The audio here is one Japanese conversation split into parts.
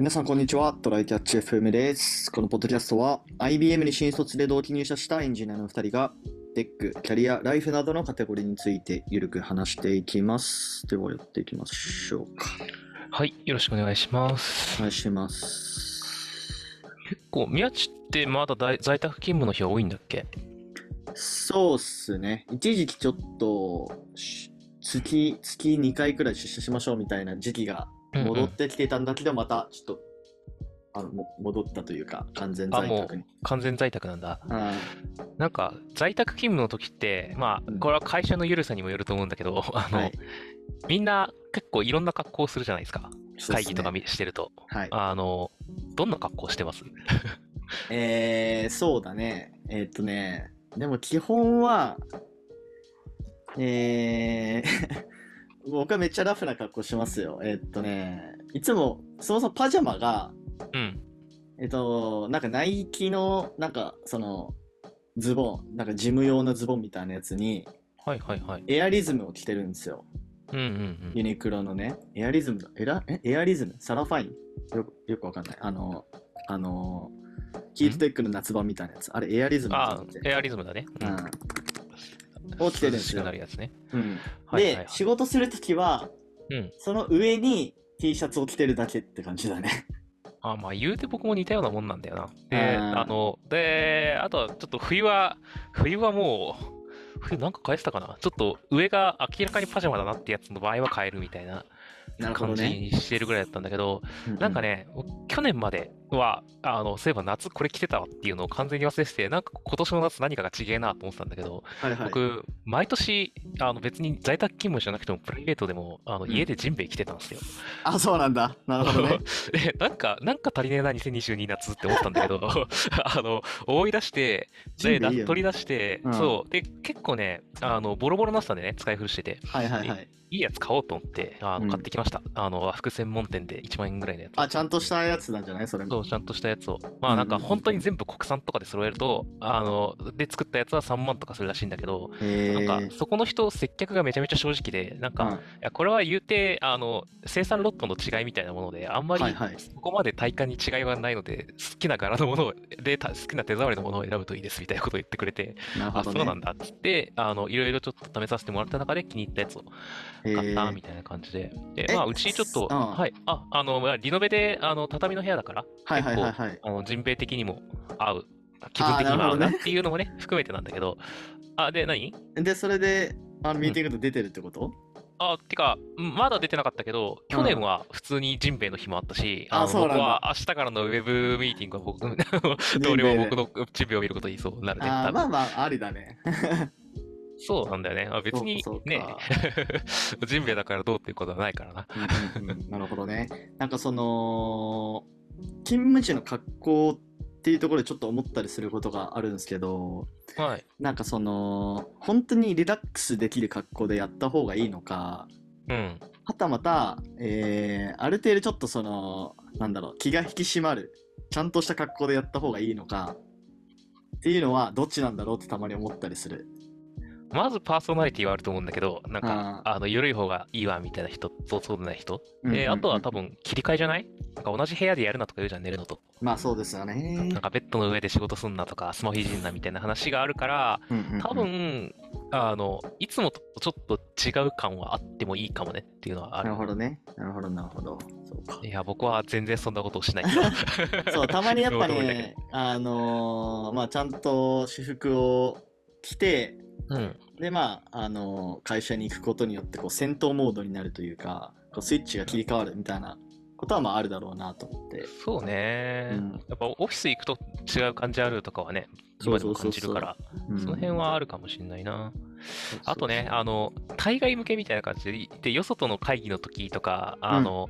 皆さんこんにちは。トライキャッチ FM です。このポッドキャストは IBM に新卒で同期入社したエンジニアの2人がテック、キャリア、ライフなどのカテゴリーについてゆるく話していきます。ではやっていきましょうか。はい、よろしくお願いします。お願いします。結構、宮地ってまだ在在宅勤務の日は多いんだっけ？そうっすね。一時期ちょっとし月、月2回くらい出社しましょうみたいな時期が戻ってきてたんだけど、またちょっとあのも戻ったというか、完全在宅に。完全在宅なんだ。あなんか、在宅勤務の時って、まあ、うんこれは会社の緩さにもよると思うんだけど、あの、はいみんな結構いろんな格好をするじゃないですか。すね会議とかみしてると。はい。あの、どんな格好してます？えー、そうだね。えーっとね、でも基本は、えー、僕はめっちゃラフな格好しますよ。えーっとね、いつも、そもそもパジャマが、うん。えっと、なんかナイキの、なんかその、ズボン、なんか事務用のズボンみたいなやつに、はいはいはい。エアリズムを着てるんですよ。うんうんユニクロのね、エアリズムだ。エラえ？エアリズム？サラファイン？よくよくわかんない。あの、あの、ヒートテックの夏版みたいなやつ。あれ、エアリズうん。ムあだエアリズムだね。うん。を着てるんですよ涼しくなるやつね。うん。はいはいはいで、仕事するときは、うん。その上に T シャツを着てるだけって感じだね。あ、まあ言うて僕も似たようなもんなんだよな。で、あの、で、あとはちょっと冬は、冬はもう、冬なんか変えてたかな？ちょっと上が明らかにパジャマだなってやつの場合は変えるみたいななるほど感じね。にしてるぐらいだったんだけど、ううなんか、ね、去年までは、あの、そういえば夏これ着てたわっていうのを完全に忘れてて、なんか今年の夏何かが違えなと思ってたんだけど、はいはい。僕、毎年、あの別に在宅勤務じゃなくてもプライベートでも、あのうん家でジンベエ着てたんですよ。あ、そうなんだ。なるほどね。で、なんか、なんか足りねえな、2022夏って思ったんだけど、あの、思い出して、で、ジンベエいいよね取り出して、うんそう。で、結構ね、あの、ボロボロになってたんでね、使い古してて、はいはいはい。いいやつ買おうと思って、あの、うん買ってきました。あの、和服専門店で1万円ぐらいのやつ。あ、ちゃんとしたやつなんじゃない？それも。そう、ちゃんとしたやつを。まあなんか本当に全部国産とかで揃えると、あの、で作ったやつは3万とかするらしいんだけど、へなんかーそこの人、接客がめちゃめちゃ正直で、なんか、うんいや、これは言うて、あの、生産ロットの違いみたいなもので、あんまりはいはいそこまで体感に違いはないので、好きな柄のものをで、た好きな手触りのものを選ぶといいですみたいなことを言ってくれて、あ、なるほどね。そうなんだっつって、あの、いろいろちょっと試させてもらった中で気に入ったやつを買ったみたいな感じで。で、えまあ、うちちょっと、うん。はい、あ、あの、まあリノベで、あの、畳の部屋だから、はいはいはいはい。あの、人兵的にも合う、気分的にも合うなっていうのもね、含めてなんだけど、あ、で、何？で、それで、あの、ミーティングと出てるってこと？あ、てか、うんまだ出てなかったけど、去年は普通にジンベエの日もあったし、うなんだ。僕は明日からのウェブミーティングは僕、同僚は僕のジンベエを見ることにそうなるね。あまあまあ、ありだね。そうなんだよね。あ別にねか、ジンベエだからどうっていうことはないからな。うんうんうんなるほどね。なんかその、勤務時の格好っていうところでちょっと思ったりすることがあるんですけど、はい。なんかその、本当にリラックスできる格好でやった方がいいのか、うん。はたまた、えー、ある程度ちょっとその、なんだろう、気が引き締まる、ちゃんとした格好でやった方がいいのか、っていうのはどっちなんだろうってたまに思ったりする。まずパーソナリティはあると思うんだけど、なんか、ああの、緩い方がいいわみたいな人とそうでない人。で、あとは多分切り替えじゃない？なんか同じ部屋でやるなとか言うじゃん、寝るのと。まあそうですよねなん。かベッドの上で仕事すんなとか、スマホいじんなみたいな話があるから、多分、あの、いつもとちょっと違う感はあってもいいかもねっていうのはあるなる。ほどね。なるほど、なるほど。そうか。いや、僕は全然そんなことをしないけど。そう、たまにやっぱね、あのーまあちゃんと私服を着て、うん。で、まあ、あのー会社に行くことによって、こう、戦闘モードになるというか、こうスイッチが切り替わるみたいなことは、まああるだろうなと思って。そうね、うん。やっぱオフィス行くと違う感じあるとかはね、今でも感じるから、うん。その辺はあるかもしれないな。あとね、あの、対外向けみたいな感じで、で、よそとの会議の時とか、あの、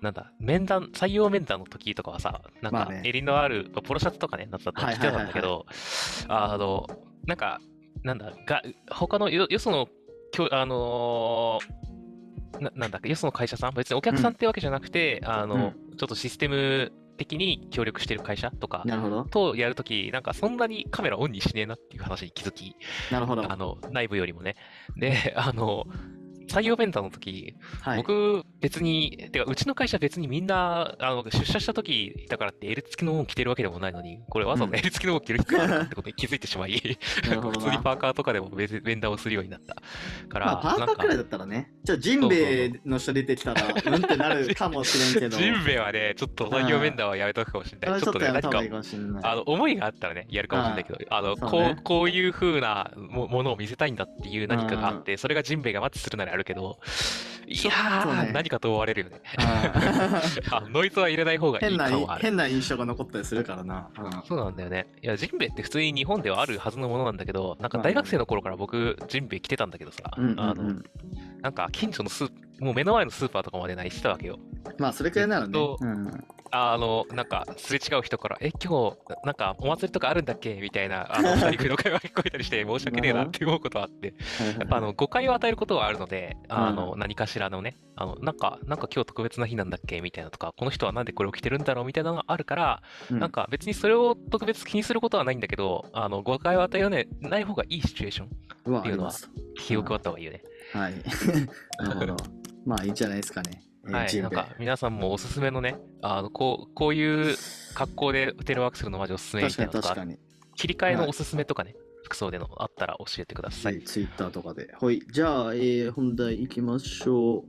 なんだ、面談、採用面談の時とかはさ、なんかまあね、襟のある、ポロシャツとかね、夏だったら着てたんだけど、あの、なんか、なんだ、が、他のよ、よその、きょあのーな、なんだっけ、よその会社さん、別にお客さんってわけじゃなくて、あの、ちょっとシステム的に協力してる会社とか。とやるとき、なんかそんなにカメラオンにしねえなっていう話に気づき、なるほど。あの、内部よりもね。で、あの、採用面談の時、はい。僕、別に、てか、うちの会社別にみんな、あの、出社した時だからって L 付きのもの着てるわけでもないのに、これわざわざうん L 付きのもの着る必要あるかってことに気づいてしまい、普。通にパーカーとかでも別に面談をするようになったから、まあ、パーカーくらいだったらね。じゃあ、ジンベエの人出てきたら、うんってなるかもしれんけど。ジンベエはね、ちょっと採用面談はやめとくかもしれない。ちょっとね、何か。あの、思いがあったらね、やるかもしれないけど、あの、こう、こういう風なもものを見せたいんだっていう何かがあって、それがジンベエがマッチするならあるけど、いやー、ね何かと思われるよね。あ あノイズは入れない方がいいかもある。変な印象が残ったりするからな。うんそうなんだよね。いや、ジンベエって普通に日本ではあるはずのものなんだけど、なんか大学生の頃から僕、ジンベエ着てたんだけどさ、うんうんうんあの、なんか近所のスーもう目の前のスーパーとかまでないしてたわけよ。まあ、それくらいならねあの、なんか、すれ違う人から、え、今日、なんか、お祭りとかあるんだっけ？みたいな、あの、二人の会話が聞こえたりして、申し訳ねえなって思うことはあって、やっぱあの、誤解を与えることはあるので、あの、何かしらのね、あの、なんか、なんか今日特別な日なんだっけ？みたいなとか、この人はなんでこれを着てるんだろう？みたいなのがあるから、うんなんか別にそれを特別気にすることはないんだけど、あの、誤解を与えようね、ない方がいいシチュエーション、っていうのは。気を配った方がいいよね。はい。なるほど。まあ、いいんじゃないですかね。えーはい、なんか皆さんもおすすめのね、あのこうこういう格好でテレワークするのマジおすすめみたいなのとか、かに。切り替えのおすすめとかね、服装でのあったら教えてください。ツイッターとかで。はい。じゃあ、えー本題いきましょう。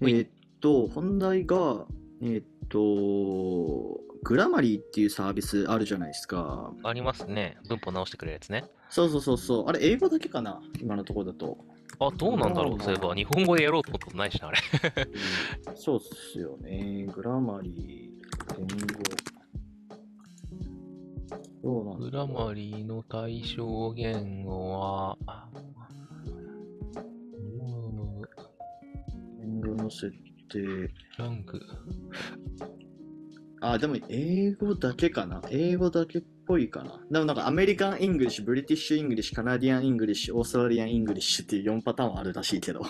えはいーっと、本題が、えーっと、グラマリーっていうサービスあるじゃないですか。ありますね。文法直してくれるやつね。そうそうそうそう。あれ、英語だけかな？今のところだと。あ、どうなんだろう、そういえば。日本語でやろうと思ったことないしな、あれ。うんそうっすよね。グラマリー、言語。どうなんだ Grammarly の対象言語は、うん言語の設定。 lang。あ、でも英語だけかな。英語だけっぽいかな。でもなんか American English、British English、Canadian English、Australian English っていう4パターンはあるらしいけど。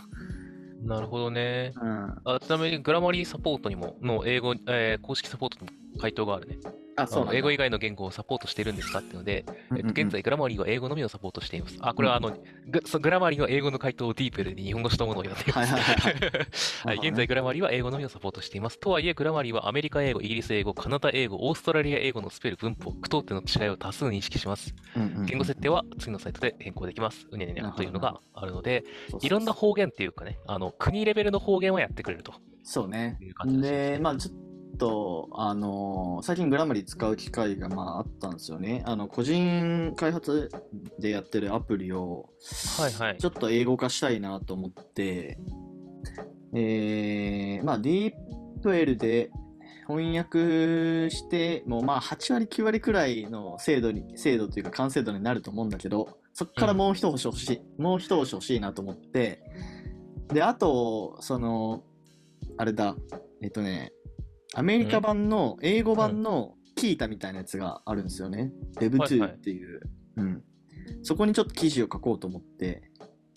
なるほどね。うん。あちなみに、グラマリーサポートにも、の英語、えー公式サポートにも回答があるね。あ、そう英語以外の言語をサポートしているんですかっていうので、えっと、現在グラマリーは英語のみをサポートしています。あ、これはあの、グそグラマリーの英語の回答をディープルに日本語したものをやっています。はい現在グラマリーは英語のみをサポートしています。とはいえ、グラマリーはアメリカ英語、イギリス英語、カナダ英語、オーストラリア英語のスペル、文法、句読点の違いを多数認識します。言語設定は次のサイトで変更できます。うねねねというのがあるので、いろんな方言っていうかね、あの、国レベルの方言はやってくれるとそうねいう感じ。ですねで、まあちょっと、あのー最近グラマリー使う機会がまああったんですよね。あの、個人開発でやってるアプリを、はいはいちょっと英語化したいなと思って、えー、まあ DeepL で翻訳して、もうまあ8割9割くらいの精度に、精度というか完成度になると思うんだけど、そこからもう一押し欲しい、もう一押し欲しいなと思って、で、あと、その、あれだ、えっとね、アメリカ版の、英語版の Qiita みたいなやつがあるんですよね。はいは dev.to っていう。うん。そこにちょっと記事を書こうと思って、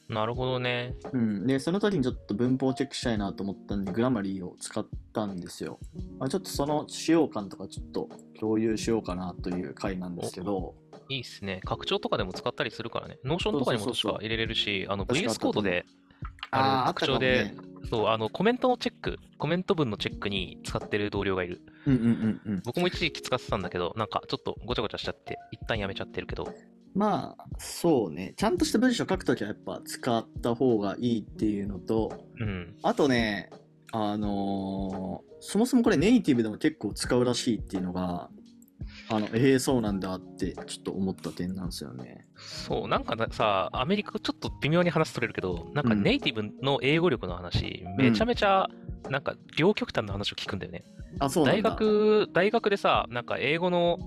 なるほどね。うん。で、その時にちょっと文法をチェックしたいなと思ったんで、 Grammarly を使ったんですよ。まあ、ちょっとその使用感とかちょっと共有しようかなという回なんですけど、いいっすね。拡張とかでも使ったりするからね。 Notion とかにも確そうそうそうそうか入れれるし、あの VS コードで、あーあ拡張でね、そう、あの、コメントのチェック、コメント文のチェックに使ってる同僚がいる。うんうんうんうん。僕も一時期使ってたんだけど、なんかちょっとごちゃごちゃしちゃって、一旦やめちゃってるけど、まあ、そうね。ちゃんとした文章書くときはやっぱ使った方がいいっていうのと、うん。あとね、あのーそもそもこれネイティブでも結構使うらしいっていうのが、あの、ええそうなんだってちょっと思った点なんですよね。そう、なんかなさ、アメリカちょっと微妙に話取れるけど、なんかうんネイティブの英語力の話、めちゃめちゃ、なんか両極端な話を聞くんだよね。あ、そうなん大だ。学、大学でさ、なんか英語の、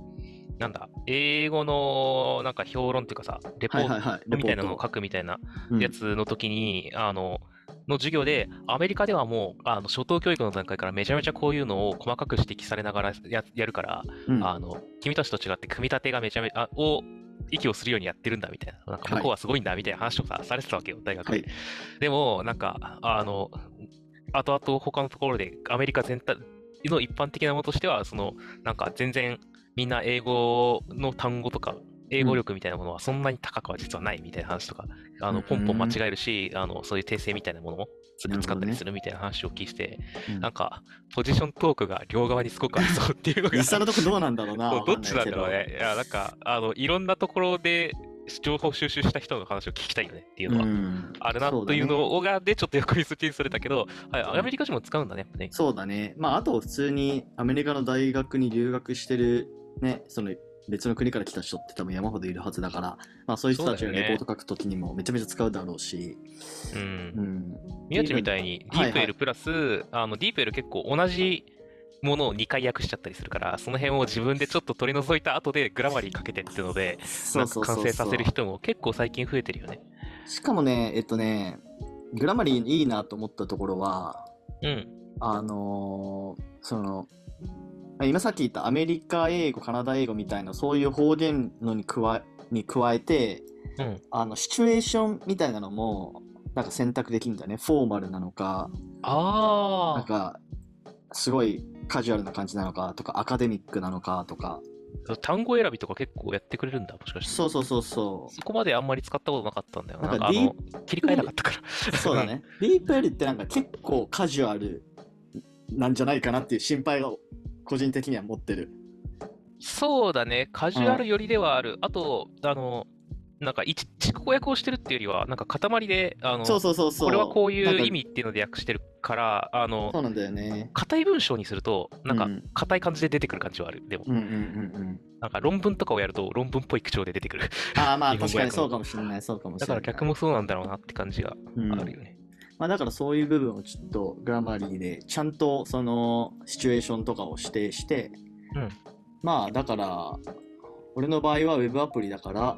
なんだ、英語のなんか評論っていうかさ、レポー。トみたいなのを書くみたいなトやつの時に、あの、の授業で、アメリカではもう、あの、初等教育の段階からめちゃめちゃこういうのを細かく指摘されながらややるから、うん。あの、君たちと違って組み立てがめちゃめちゃ、あを、息をするようにやってるんだみたいな、なんか向こうはすごいんだみたいな話をさ、されてたわけよ、大学で。はい。でも、なんか、あの、後々他のところでアメリカ全体の一般的なものとしては、その、なんか全然みんな英語の単語とか英語力みたいなものはそんなに高くは実はないみたいな話とか、あの、ポンポン間違えるし、あの、そういう訂正みたいなものも使ったりするみたいな話を聞いて、うんなんか、ポジショントークが両側にすごくありそうっていうのが実、際のとこどうなんだろうな。どっちなんだろうね。いや、なんか、あの、いろんなところで情報収集した人の話を聞きたいよねっていうのはんあるなというのが、で、ちょっと横にスッキリされたけど、はい、アメリカ人も使うんだね、ね。そうだね。まあ、あと普通にアメリカの大学に留学してる、ね、その別の国から来た人って多分山ほどいるはずだから、まあそういう人たちがレポート書くときにもめちゃめちゃ使うだろうし、うんう。ん。宮地みたいにディープ L プラス、あのディープ L 結構同じものを2回訳しちゃったりするから、その辺を自分でちょっと取り除いた後でグラマリーかけてっていうので、完成させる人も結構最近増えてるよね。しかもね、えっとね、グラマリーいいなと思ったところは、うん。あのーその、まあ今さっき言ったアメリカ英語、カナダ英語みたいなそういう方言のに加えに加えて、うんあのシチュエーションみたいなのもなんか選択できるんだよね。フォーマルなのか、なんああ。かすごいカジュアルな感じなのかとか、アカデミックなのかとか。単語選びとか結構やってくれるんだ、もしかして。そうそうそうそそこまであんまり使ったことなかったんだよな。なんんか切り替えなかったから。う。そうだね。ディープ L ってなんか結構カジュアルなんじゃないかなっていう心配が個人的には持ってる。そうだね、カジュアル寄りではある。あと、あの、なんか一、逐語訳をしてるっていうよりは、なんか塊で、あの、そうそうそうそう。これはこういう意味っていうので訳してるから、あのそ、うなんだよね。硬い文章にすると、なんかうん硬い感じで出てくる感じはある。でも、うんうんうんうん。なんか論文とかをやると論文っぽい口調で出てくる。ああまあ確かにそうかもしれない、そうかもしれない。だから逆もそうなんだろうなって感じがうんあるよね。まあだからそういう部分をちょっとグラマリーでちゃんとそのシチュエーションとかを指定して、うんまあだから俺の場合はウェブアプリだから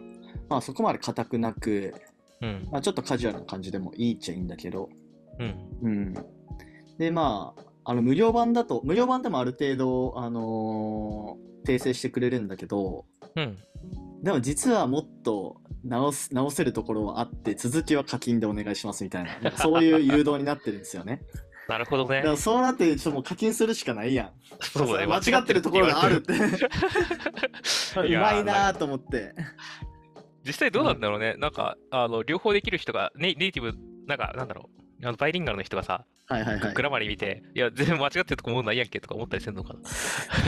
まあそこまで硬くなく、うん。まあ、ちょっとカジュアルな感じでもいいっちゃいいんだけど、うん。うん。でまああの無料版だと無料版でもある程度あのー訂正してくれるんだけどうん。でも実はもっと直す直せるところはあって続きは課金でお願いしますみたいななんかそういう誘導になってるんですよね。なるほどねだか。らそうなってちょっともう課金するしかないやん。そうだね。間違ってるところがあるって。うまいなーと思って。実際どうなんだろうね。なんか、あの、両方できる人が、ネイネイティブ、なんか、なんだろう。あのバイリンガルの人がさ、はいはいはいグ。ラマリー見て、いや、全然間違ってるとこ思うないやんけとか思ったりするのかな。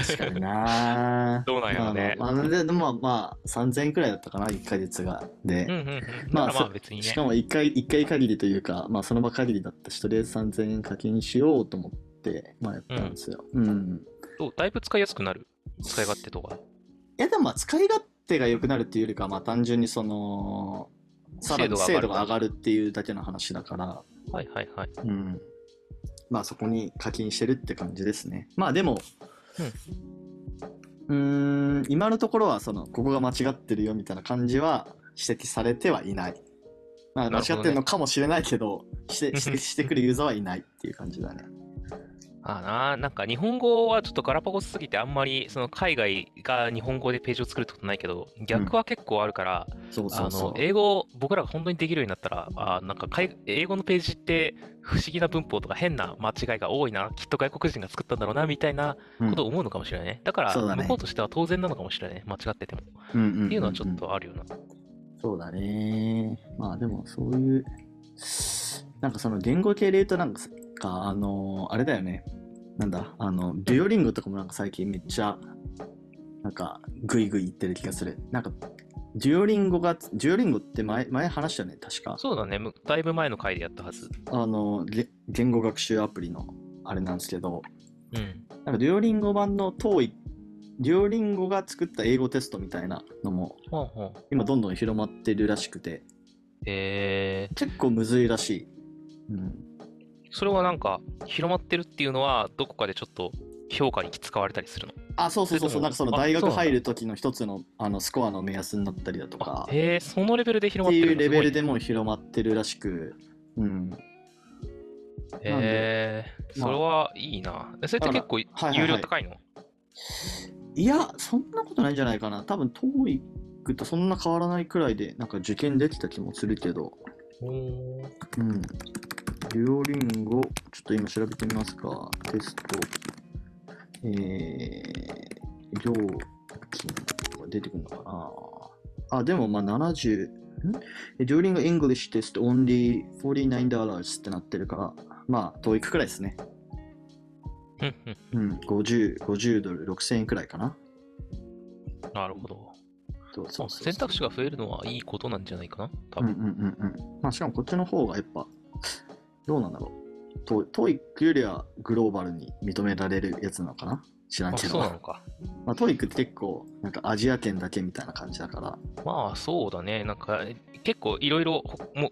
確かになー。どうなんやろね。まあまあ、まあでもまあ3000円くらいだったかな、1ヶ月が。で、うんうんうん。まあまあ別にね。しかも1回、一回限りというか、まあその場限りだったし、とりあえず3000円課金しようと思って、まあやったんですよ。うん。そうだいぶ使いやすくなる？使い勝手とか。いやでもまあ使い勝手が良くなるっていうよりかは、まあ単純にその、さらに精度が上がるっていうだけの話だから、はいはいはい。うん。まあそこに課金してるって感じですね。まあでも、うーん、今のところはその、ここが間違ってるよみたいな感じは指摘されてはいない。まあ間違ってるのかもしれないけど、して指摘してくるユーザーはいないっていう感じだね。ああな、なんか日本語はちょっとガラパゴスすぎてあんまりその海外が日本語でページを作るってことないけど、逆は結構あるから、あの。英語僕らが本当にできるようになったら、あーなんか海英語のページって不思議な文法とか変な間違いが多いな、きっと外国人が作ったんだろうなみたいなうんことを思うのかもしれないね。だから向こうとしては当然なのかもしれないね、間違ってても。うんうんうんうんっていうのはちょっとあるよな。そうだね。まあでもそういう、なんかその言語系で言うとなんか、あのあれだよね。なんだ、あの、デュオリンゴとかもなんか最近めっちゃ、なんかグイグイ言ってる気がする。なんか、デュオリンゴが、デュオリンゴって前、前話したよね、確か。そうだね、むだいぶ前の回でやったはず。あの、げ言語学習アプリのあれなんですけど、うん。なんかデュオリンゴ版の TOEIC、デュオリンゴが作った英語テストみたいなのもほうほう。今どんどん広まってるらしくて、えー、結構むずいらしい。うん。それはなんか広まってるっていうのはどこかでちょっと評価に使われたりするの？あ、そうそうそうそう、なんかそのあ大学入る時の一つのあのスコアの目安になったりだとか、っへえそのレベルで広まてってるいうレベルでも広まってるらしく、うん。へえまあ。それはいいな。それって結構はいはいはい有料高いのい。や、そんなことないんじゃないかな。多分 TOEIC とそんな変わらないくらいで、なんか受験できた気もするけど、うん。デュオリンゴ、ちょっと今調べてみますか。テスト、えー、料金とか出てくるのかなあ、でもまあ70、ん ?During English test only $49 ってなってるから、まあ、TOEIC くらいですね。うんうんうん、50、50ドル、6000円くらいかな。なるほど。そうそう選択肢が増えるのはいいことなんじゃないかな？多うんう分。んうんうん。まあ、しかもこっちの方がやっぱ、どうなんだろう。ト TOEIC よりはグローバルに認められるやつなのかな？知らんあ、けど。そうなのか。まあ、 TOEIC って結構、なんかアジア圏だけみたいな感じだから。まあそうだね。なんか結構いろいろ、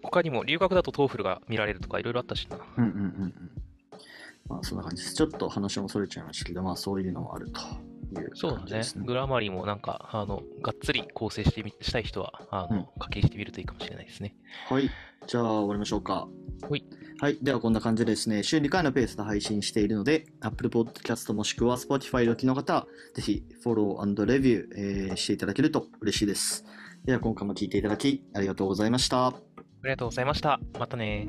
他にも留学だと TOEFL が見られるとかいろいろあったしな。うんうんうんうん。まあ、そんな感じです。ちょっと話もそれちゃいましたけど、まあ、そういうのもあるというそうだね感じですね。。 Grammarly もなんか、あの、がっつり校正してみしたい人は、あの、課金してみるといいかもしれないですね。はい。じゃあ、終わりましょうか。はい。はい。では、こんな感じでですね、週2回のペースで配信しているので、Apple Podcast もしくは Spotify でお聞きの方、ぜひ、フォローレビュー、えーしていただけると嬉しいです。では、今回も聴いていただき、ありがとうございました。ありがとうございました。またね